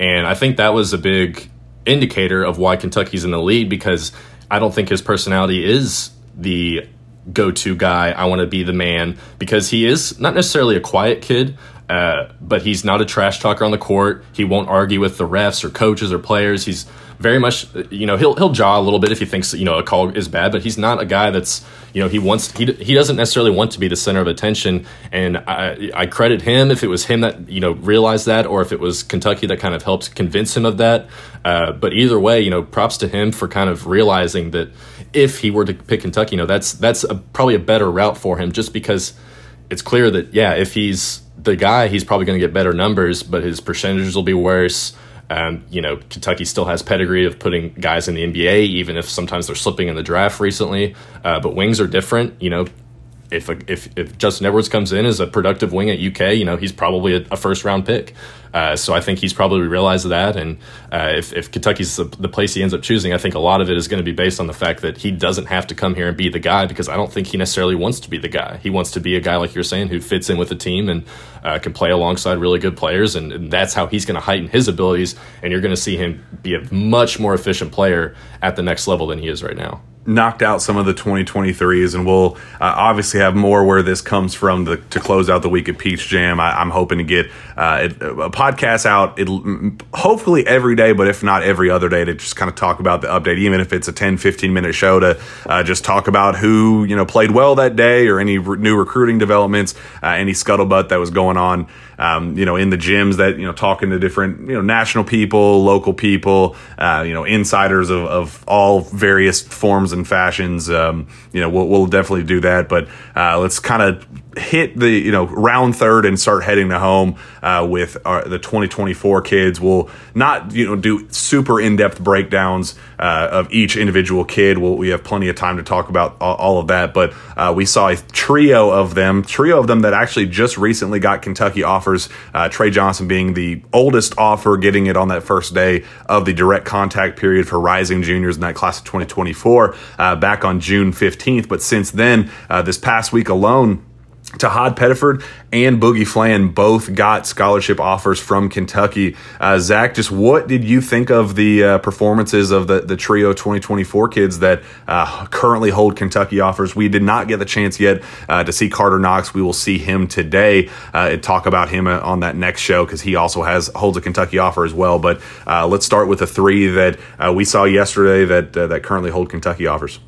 and I think that was a big indicator of why Kentucky's in the lead because I don't think his personality is the go to guy. I want to be the man because he is not necessarily a quiet kid, uh, but he's not a trash talker on the court. He won't argue with the refs or coaches or players. He's very much, you know, he'll he'll jaw a little bit if he thinks you know a call is bad, but he's not a guy that's you know he wants he he doesn't necessarily want to be the center of attention. And I I credit him if it was him that you know realized that, or if it was Kentucky that kind of helped convince him of that. Uh, but either way, you know, props to him for kind of realizing that if he were to pick Kentucky, you know, that's that's a, probably a better route for him, just because it's clear that yeah, if he's the guy, he's probably going to get better numbers, but his percentages will be worse. Um, you know, Kentucky still has pedigree of putting guys in the NBA, even if sometimes they're slipping in the draft recently. Uh, but wings are different. You know, if a, if if Justin Edwards comes in as a productive wing at UK, you know, he's probably a, a first round pick. Uh, so I think he's probably realized that. And uh, if, if Kentucky's the, the, place he ends up choosing, I think a lot of it is going to be based on the fact that he doesn't have to come here and be the guy because I don't think he necessarily wants to be the guy. He wants to be a guy, like you're saying, who fits in with the team and uh, can play alongside really good players. And, and that's how he's going to heighten his abilities. And you're going to see him be a much more efficient player at the next level than he is right now knocked out some of the 2023s, and we'll uh, obviously have more where this comes from to, to close out the week at Peach Jam. I, am hoping to get uh, a podcast out it'll, hopefully every day, but if not every other day, to just kind of talk about the update, even if it's a 10, 15 minute show to uh, just talk about who you know played well that day or any re- new recruiting developments, uh, any scuttlebutt that was going on um, you know, in the gyms that, you know, talking to different, you know, national people, local people, uh, you know, insiders of, of all various forms and fashions. Um, you know, we'll, we'll definitely do that. But uh, let's kind of hit the you know round third and start heading to home uh, with our, the 2024 kids. We'll not you know do super in depth breakdowns uh, of each individual kid. We'll, we have plenty of time to talk about all, of that. But uh, we saw a trio of them, trio of them that actually just recently got Kentucky offers. Uh, Trey Johnson being the oldest offer, getting it on that first day of the direct contact period for rising juniors in that class of 2024 uh, back on June 15th. But since then, uh, this past week alone Tahad Pettiford and Boogie Fland both got scholarship offers from Kentucky. Uh, Zach, just what did you think of the uh, performances of the, the trio 2024 kids that uh, currently hold Kentucky offers? We did not get the chance yet uh, to see Carter Knox. We will see him today uh, and talk about him uh, on that next show because he also has holds a Kentucky offer as well. But let's start with the three that we saw yesterday that that currently hold Kentucky offers.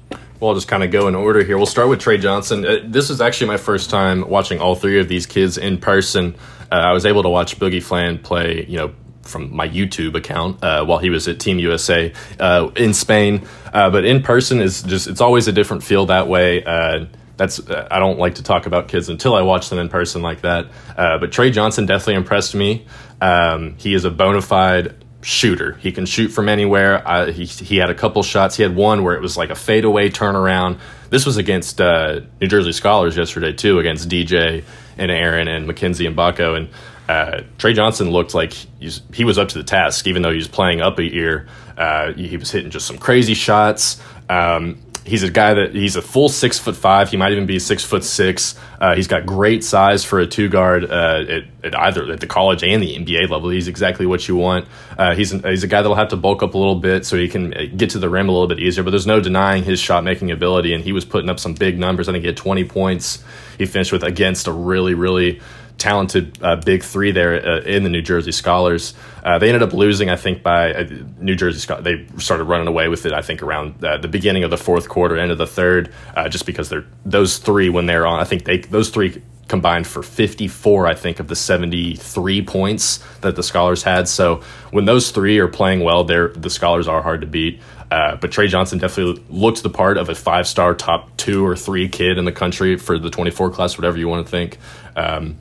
Well, I'll just kind of go in order here. We'll start with Trey Johnson. Uh, this is actually my first time watching all three of these kids in person. Uh, I was able to watch Boogie Fland play, you know, from my YouTube account uh, while he was at Team USA uh, in Spain. Uh, but in person is just it's always a different feel that way. Uh, that's I don't like to talk about kids until I watch them in person like that. Uh, but Trey Johnson definitely impressed me. Um, he is a bona fide shooter. He can shoot from anywhere. Uh, he he had a couple shots. He had one where it was like a fadeaway turnaround. This was against uh, New Jersey Scholars yesterday too, against DJ and Aaron and Mackenzie Mgbako. And uh, Trey Johnson looked like he was up to the task, even though he was playing up a year. Uh, he was hitting just some crazy shots. Um, he's a guy that he's a full six foot five. He might even be six foot six. Uh, he's got great size for a two guard uh, at, at, either at the college and the NBA level. He's exactly what you want. Uh, he's an, he's a guy that'll have to bulk up a little bit so he can uh, get to the rim a little bit easier. But there's no denying his shot making ability, and he was putting up some big numbers. I think he had 20 points. He finished with against a really really talented uh, big three there uh, in the New Jersey Scholars. Uh, they ended up losing, I think, by uh, New Jersey. They started running away with it, I think, around uh, the beginning of the fourth quarter, end of the third, uh, just because they're those three when they're on. I think they those three combined for 54, I think, of the 73 points that the Scholars had. So when those three are playing well, they're the Scholars are hard to beat. Uh, but Trey Johnson definitely looked the part of a five star top two or three kid in the country for the 24 class, whatever you want to think. Um,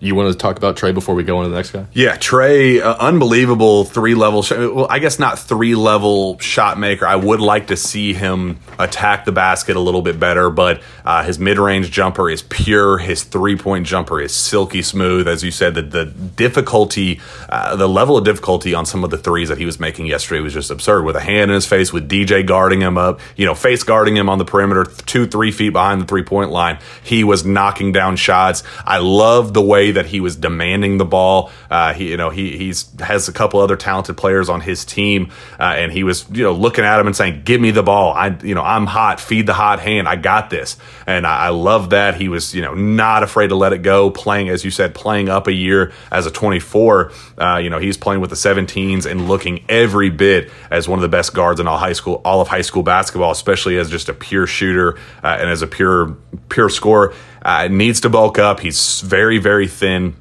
you want to talk about Trey before we go on to the next guy? Yeah, Trey, uh, unbelievable three level. Sh- well, I guess not three level shot maker. I would like to see him attack the basket a little bit better, but uh, his mid range jumper is pure. His three point jumper is silky smooth. As you said, the, the difficulty, uh, the level of difficulty on some of the threes that he was making yesterday was just absurd. With a hand in his face, with DJ guarding him up, you know, face guarding him on the perimeter, two, three feet behind the three point line, he was knocking down shots. I love the way that he was demanding the ball. Uh, he, you know, he he's has a couple other talented players on his team, uh, and he was, you know, looking at him and saying, "Give me the ball. I, you know, I'm hot. Feed the hot hand. I got this." And I, I love that he was, you know, not afraid to let it go. Playing, as you said, playing up a year as a 24. Uh, you know, he's playing with the 17s and looking every bit as one of the best guards in all high school, all of high school basketball, especially as just a pure shooter uh, and as a pure pure scorer. Uh, needs to bulk up. He's very, very thin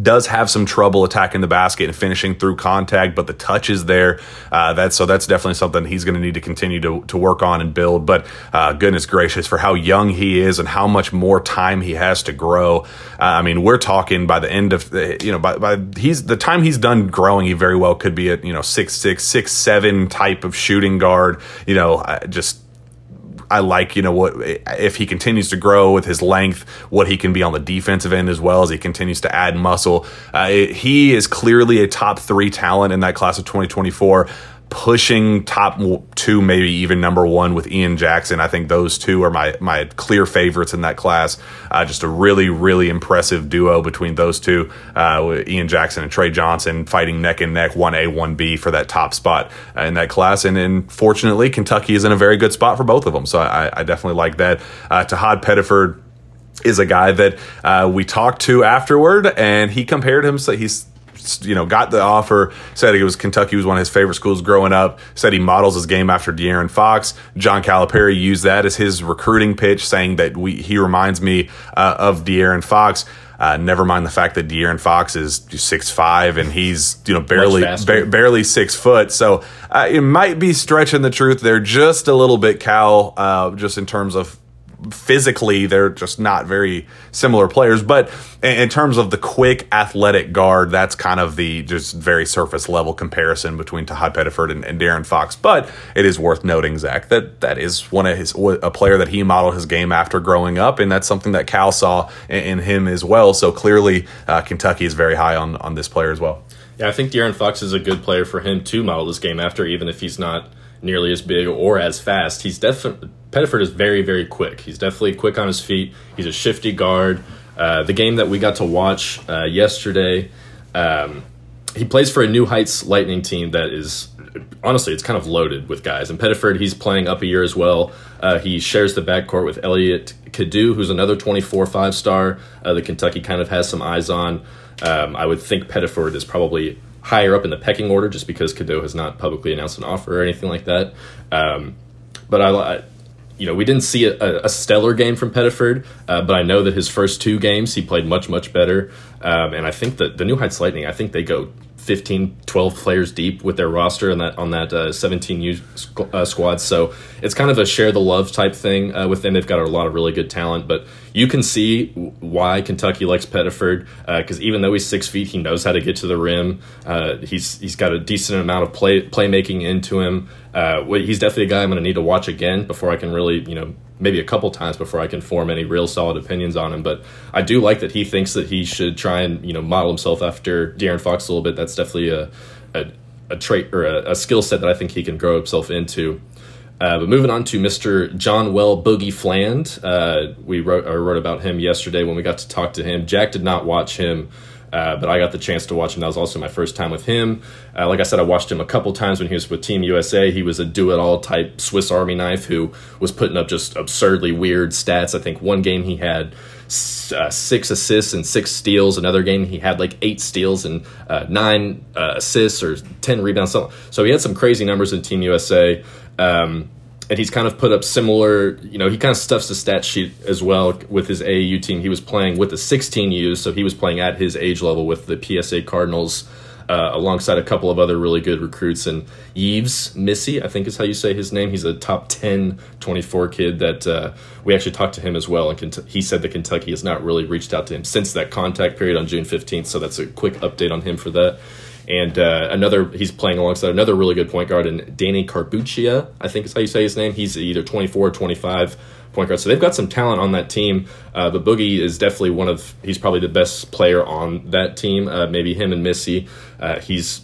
does have some trouble attacking the basket and finishing through contact, but the touch is there. Uh, that's so that's definitely something he's going to need to continue to, to work on and build. But uh, goodness gracious, for how young he is and how much more time he has to grow. Uh, I mean, we're talking by the end of you know by, by he's the time he's done growing, he very well could be at you know six six six seven type of shooting guard. You know, just I like, you know, what if he continues to grow with his length, what he can be on the defensive end as well as he continues to add muscle. Uh, he is clearly a top three talent in that class of 2024 pushing top two, maybe even number one with Ian Jackson. I think those two are my my clear favorites in that class. Uh, just a really really impressive duo between those two, uh, Ian Jackson and Trey Johnson fighting neck and neck, one A one B for that top spot uh, in that class. And then fortunately, Kentucky is in a very good spot for both of them. So I, I definitely like that. Uh, Tahad Pettiford is a guy that uh, we talked to afterward, and he compared himself. He's you know, got the offer, said it was Kentucky was one of his favorite schools growing up, said he models his game after De'Aaron Fox. John Calipari used that as his recruiting pitch, saying that we, he reminds me uh, of De'Aaron Fox. Uh, never mind the fact that De'Aaron Fox is six five and he's you know barely ba- barely six foot. So uh, it might be stretching the truth there just a little bit, Cal, uh, just in terms of physically they're just not very similar players but in terms of the quick athletic guard that's kind of the just very surface level comparison between Tahad Pettiford and, and De'Aaron Fox but it is worth noting Zach that that is one of his a player that he modeled his game after growing up and that's something that Cal saw in, in him as well so clearly uh, Kentucky is very high on on this player as well yeah I think De'Aaron Fox is a good player for him to model this game after even if he's not nearly as big or as fast. He's definitely Pettiford is very very quick. He's definitely quick on his feet. He's a shifty guard. Uh, the game that we got to watch uh, yesterday, um, he plays for a New Heights Lightning team that is honestly it's kind of loaded with guys. And Pettiford he's playing up a year as well. Uh, he shares the backcourt with Elliot Cadeau, who's another 24 five star uh, that Kentucky kind of has some eyes on. Um, I would think Pettiford is probably higher up in the pecking order just because Cadeau has not publicly announced an offer or anything like that. Um, but I, you know, we didn't see a, a stellar game from Pettiford, uh, but I know that his first two games he played much, much better. Um, and I think that the New Heights Lightning, I think they go 15, 12 players deep with their roster on that on that uh, 17 U squ- uh, squad. So it's kind of a share the love type thing uh, with them. They've got a lot of really good talent, but you can see why Kentucky likes Pettiford because even though he's six feet, he knows how to get to the rim. Uh, he's he's got a decent amount of play playmaking into him. Uh, he's definitely a guy I'm going to need to watch again before I can really you know maybe a couple times before I can form any real solid opinions on him. But I do like that he thinks that he should try and you know model himself after De'Aaron Fox a little bit. That's definitely a a, a trait or a, a skill set that I think he can grow himself into. Uh, but moving on to Mr. John Well Boogie Fland, uh, we wrote, wrote about him yesterday when we got to talk to him. Jack did not watch him uh, but I got the chance to watch him. That was also my first time with him. Uh, like I said, I watched him a couple times when he was with Team USA. He was a do it all type Swiss Army knife who was putting up just absurdly weird stats. I think one game he had uh, six assists and six steals. Another game he had like eight steals and uh, nine uh, assists or ten rebounds. So he had some crazy numbers in Team USA. Um, and he's kind of put up similar, you know, he kind of stuffs the stat sheet as well with his AAU team. He was playing with the 16Us, so he was playing at his age level with the PSA Cardinals uh, alongside a couple of other really good recruits. And Yves Missi, I think is how you say his name. He's a top 10 24 kid that uh, we actually talked to him as well. And he said that Kentucky has not really reached out to him since that contact period on June 15th. So that's a quick update on him for that and uh, another he's playing alongside another really good point guard and Danny Carbuccia, I think is how you say his name. He's either 24 or 25 point guard. So they've got some talent on that team. Uh, but Boogie is definitely one of he's probably the best player on that team. Uh, maybe him and Missi. Uh, he's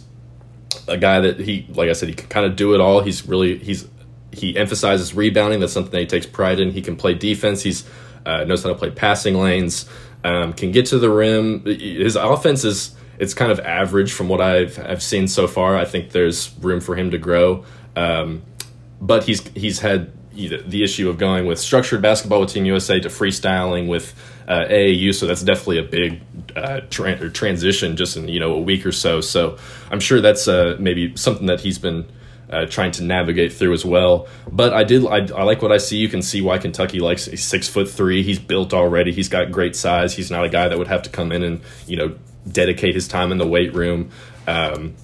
a guy that he like I said he can kind of do it all. He's really he's he emphasizes rebounding. That's something that he takes pride in. He can play defense. He's uh, knows how to play passing lanes. Um, can get to the rim. His offense is it's kind of average from what I've I've seen so far. I think there's room for him to grow, um, but he's he's had the issue of going with structured basketball with Team USA to freestyling with uh, AAU. So that's definitely a big uh, tra- transition just in you know a week or so. So I'm sure that's uh, maybe something that he's been. Uh, trying to navigate through as well. But I did I, I, like what I see. You can see why Kentucky likes. He's six foot three. He's built already. He's got great size. He's not a guy that would have to come in and you know dedicate his time in the weight room. Um,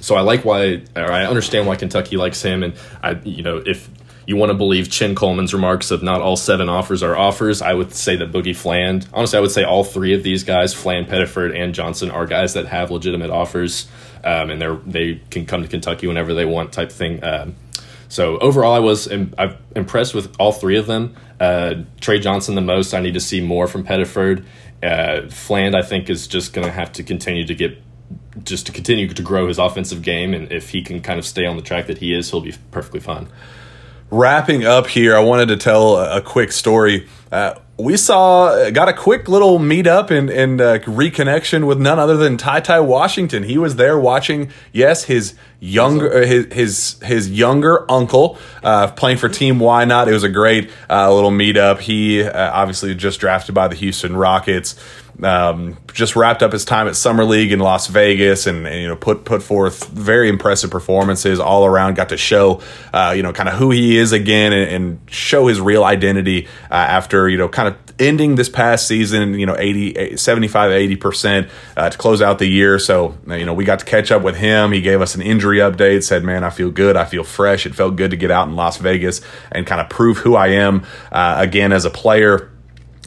so I like why, or I understand why Kentucky likes him, and I, you know, if you want to believe Chin Coleman's remarks of not all seven offers are offers, I would say that Boogie Fland, honestly, I would say all three of these guys, Fland, Pettiford, and Johnson, are guys that have legitimate offers, um, and they're they can come to Kentucky whenever they want, type thing. Um, so overall, I was Im- I'm impressed with all three of them. Uh, Trey Johnson the most. I need to see more from Pettiford, uh, Fland, I think, is just going to have to continue to get just to continue to grow his offensive game, and if he can kind of stay on the track that he is, he'll be perfectly fine. Wrapping up here, I wanted to tell a, a quick story. Uh, we saw got a quick little meetup and and uh, reconnection with none other than Ty Ty Washington. He was there watching, yes, his younger his his his younger uncle uh, playing for Team Why Not. It was a great uh, little meetup. He uh, obviously just drafted by the Houston Rockets. Um, just wrapped up his time at Summer League in Las Vegas, and, and, you know put put forth very impressive performances all around. Got to show uh, you know kind of who he is again, and, and show his real identity uh, after you know kind of ending this past season, you know 80, 75, 80 percent uh, to close out the year. So you know we got to catch up with him. He gave us an injury update. Said, "Man, I feel good. I feel fresh. It felt good to get out in Las Vegas and kind of prove who I am uh, again as a player."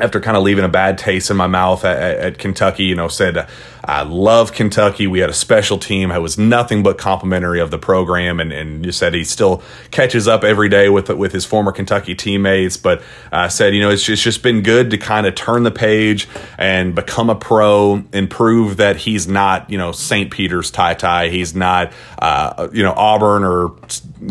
After kind of leaving a bad taste in my mouth at, at, Kentucky, you know, said, I love Kentucky. We had a special team. I was nothing but complimentary of the program. And, and you said he still catches up every day with, with his former Kentucky teammates, but uh, said, you know, it's just, it's just been good to kind of turn the page and become a pro and prove that he's not, you know, St. Peter's Ty Ty. He's not, uh, you know, Auburn or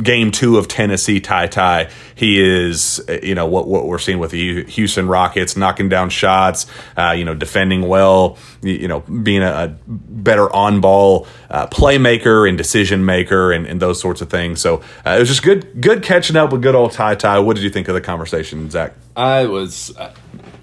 game two of Tennessee Ty Ty. He is, you know, what, what we're seeing with the Houston Rockets knocking down shots, uh, you know, defending well, you know, being a, a better on ball uh, playmaker and decision maker and, and, those sorts of things. So uh, it was just good, good catching up with good old Ty Ty. What did you think of the conversation, Zach? I was,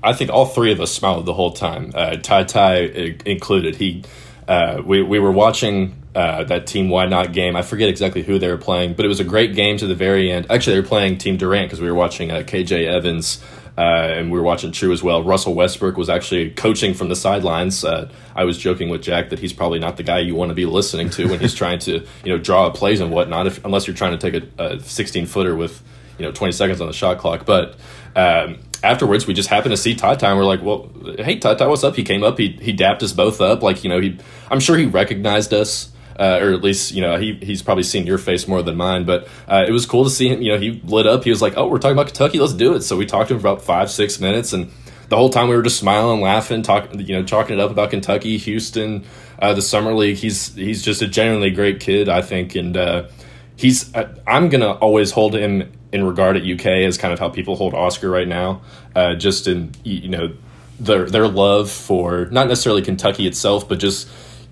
I think all three of us smiled the whole time. Uh, Ty Ty included. He, uh, we we were watching uh, that Team Why Not game. I forget exactly who they were playing, but it was a great game to the very end. Actually, they were playing Team Durant because we were watching uh, KJ Evans. Uh, and we were watching True as well. Russell Westbrook was actually coaching from the sidelines. Uh, I was joking with Jack that he's probably not the guy you want to be listening to when he's trying to, you know, draw up plays and whatnot. If unless you're trying to take a, a 16 footer with, you know, 20 seconds on the shot clock. But um, afterwards, we just happened to see Ty Ty, and we're like, "Well, hey Ty Ty, what's up?" He came up, he he dapped us both up, like you know, he. I'm sure he recognized us uh, or at least you know he he's probably seen your face more than mine. But uh, it was cool to see him. You know, he lit up. He was like, "Oh, we're talking about Kentucky. Let's do it." So we talked to him for about five six minutes, and the whole time we were just smiling, laughing, talking you know chalking it up about Kentucky, Houston, uh, the summer league. He's he's just a genuinely great kid, I think, and uh, he's uh, I'm gonna always hold him in regard at UK as kind of how people hold Oscar right now, uh, just in you know their their love for not necessarily Kentucky itself, but just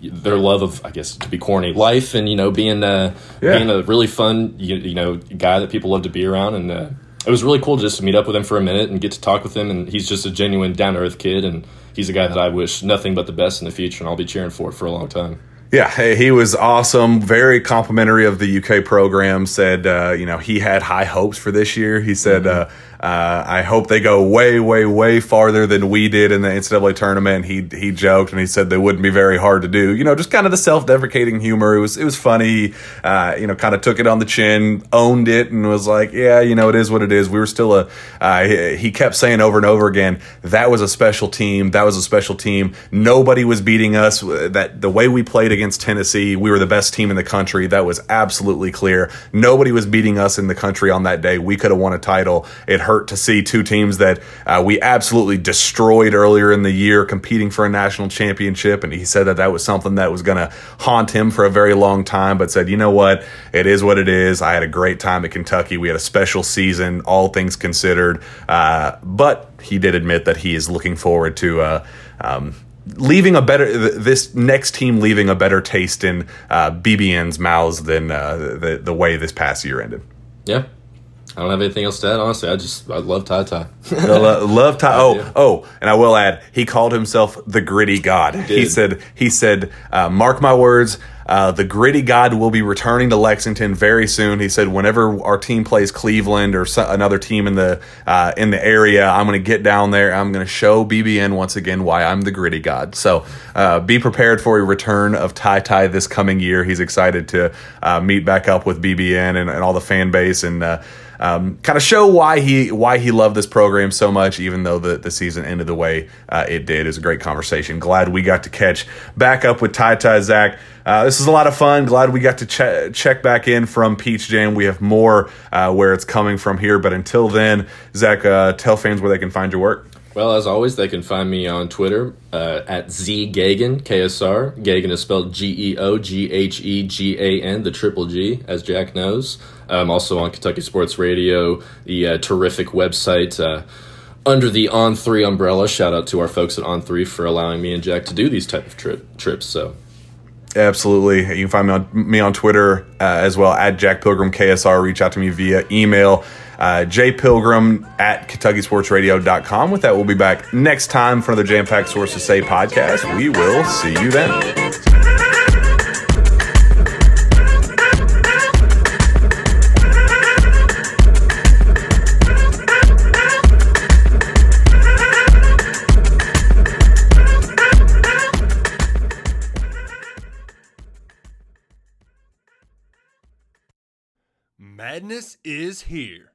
their love of I guess to be corny life and you know being uh, Yeah. being a really fun you, you know guy that people love to be around and uh, it was really cool just to meet up with him for a minute and get to talk with him and he's just a genuine down to earth kid and he's a guy that I wish nothing but the best in the future and I'll be cheering for for a long time. Yeah, hey, he was awesome. Very complimentary of the UK program. Said, uh, you know, he had high hopes for this year. He said, uh, uh, I hope they go way, way, way farther than we did in the NCAA tournament. He he joked and he said they wouldn't be very hard to do. You know, just kind of the self deprecating humor. It was it was funny. Uh, you know, kind of took it on the chin, owned it, and was like, yeah, you know, it is what it is. We were still a. Uh, he, he kept saying over and over again, that was a special team. That was a special team. Nobody was beating us. That the way we played against Tennessee, we were the best team in the country. That was absolutely clear. Nobody was beating us in the country on that day. We could have won a title. It hurt to see two teams that uh, we absolutely destroyed earlier in the year competing for a national championship. And he said that that was something that was going to haunt him for a very long time, but said, you know what? It is what it is. I had a great time at Kentucky. We had a special season, all things considered. Uh, but he did admit that he is looking forward to. Uh, um, leaving a better this next team leaving a better taste in uh, BBN's mouths than uh, the the way this past year ended. Yeah. I don't have anything else to add. Honestly, I just I love Ty Ty. Lo- love Ty. Oh, oh, and I will add, he called himself the Gritty God. He did. said, he said, uh, mark my words. Uh, the gritty god will be returning to Lexington very soon. He said, whenever our team plays Cleveland or so, another team in the uh, in the area, I'm going to get down there. I'm going to show BBN once again why I'm the gritty god. So uh, be prepared for a return of Ty Ty this coming year. He's excited to uh, meet back up with BBN and, and all the fan base and. Um, kind of show why he why he loved this program so much, even though the, the season ended the way uh, it did. Was a great conversation. Glad we got to catch back up with Ty Ty Zach. Uh, this is a lot of fun. Glad we got to che- check back in from Peach Jam. We have more uh, where it's coming from here, but until then, Zach, uh, tell fans where they can find your work. Well, as always, they can find me on Twitter uh, at ZGeoghegan KSR. Geoghegan is spelled G E O G H E G A N, the triple G, as Jack knows. I'm also on Kentucky Sports Radio, the uh, terrific website uh, under the On Three umbrella. Shout out to our folks at On Three for allowing me and Jack to do these type of trip trips. So Absolutely. You can find me on me on Twitter uh, as well at Jack Pilgrim KSR. Reach out to me via email. Uh, Pilgrim at KentuckySportsRadio.com. With that, we'll be back next time for another Jam Packed Sources Say podcast. We will see you then. Madness is here.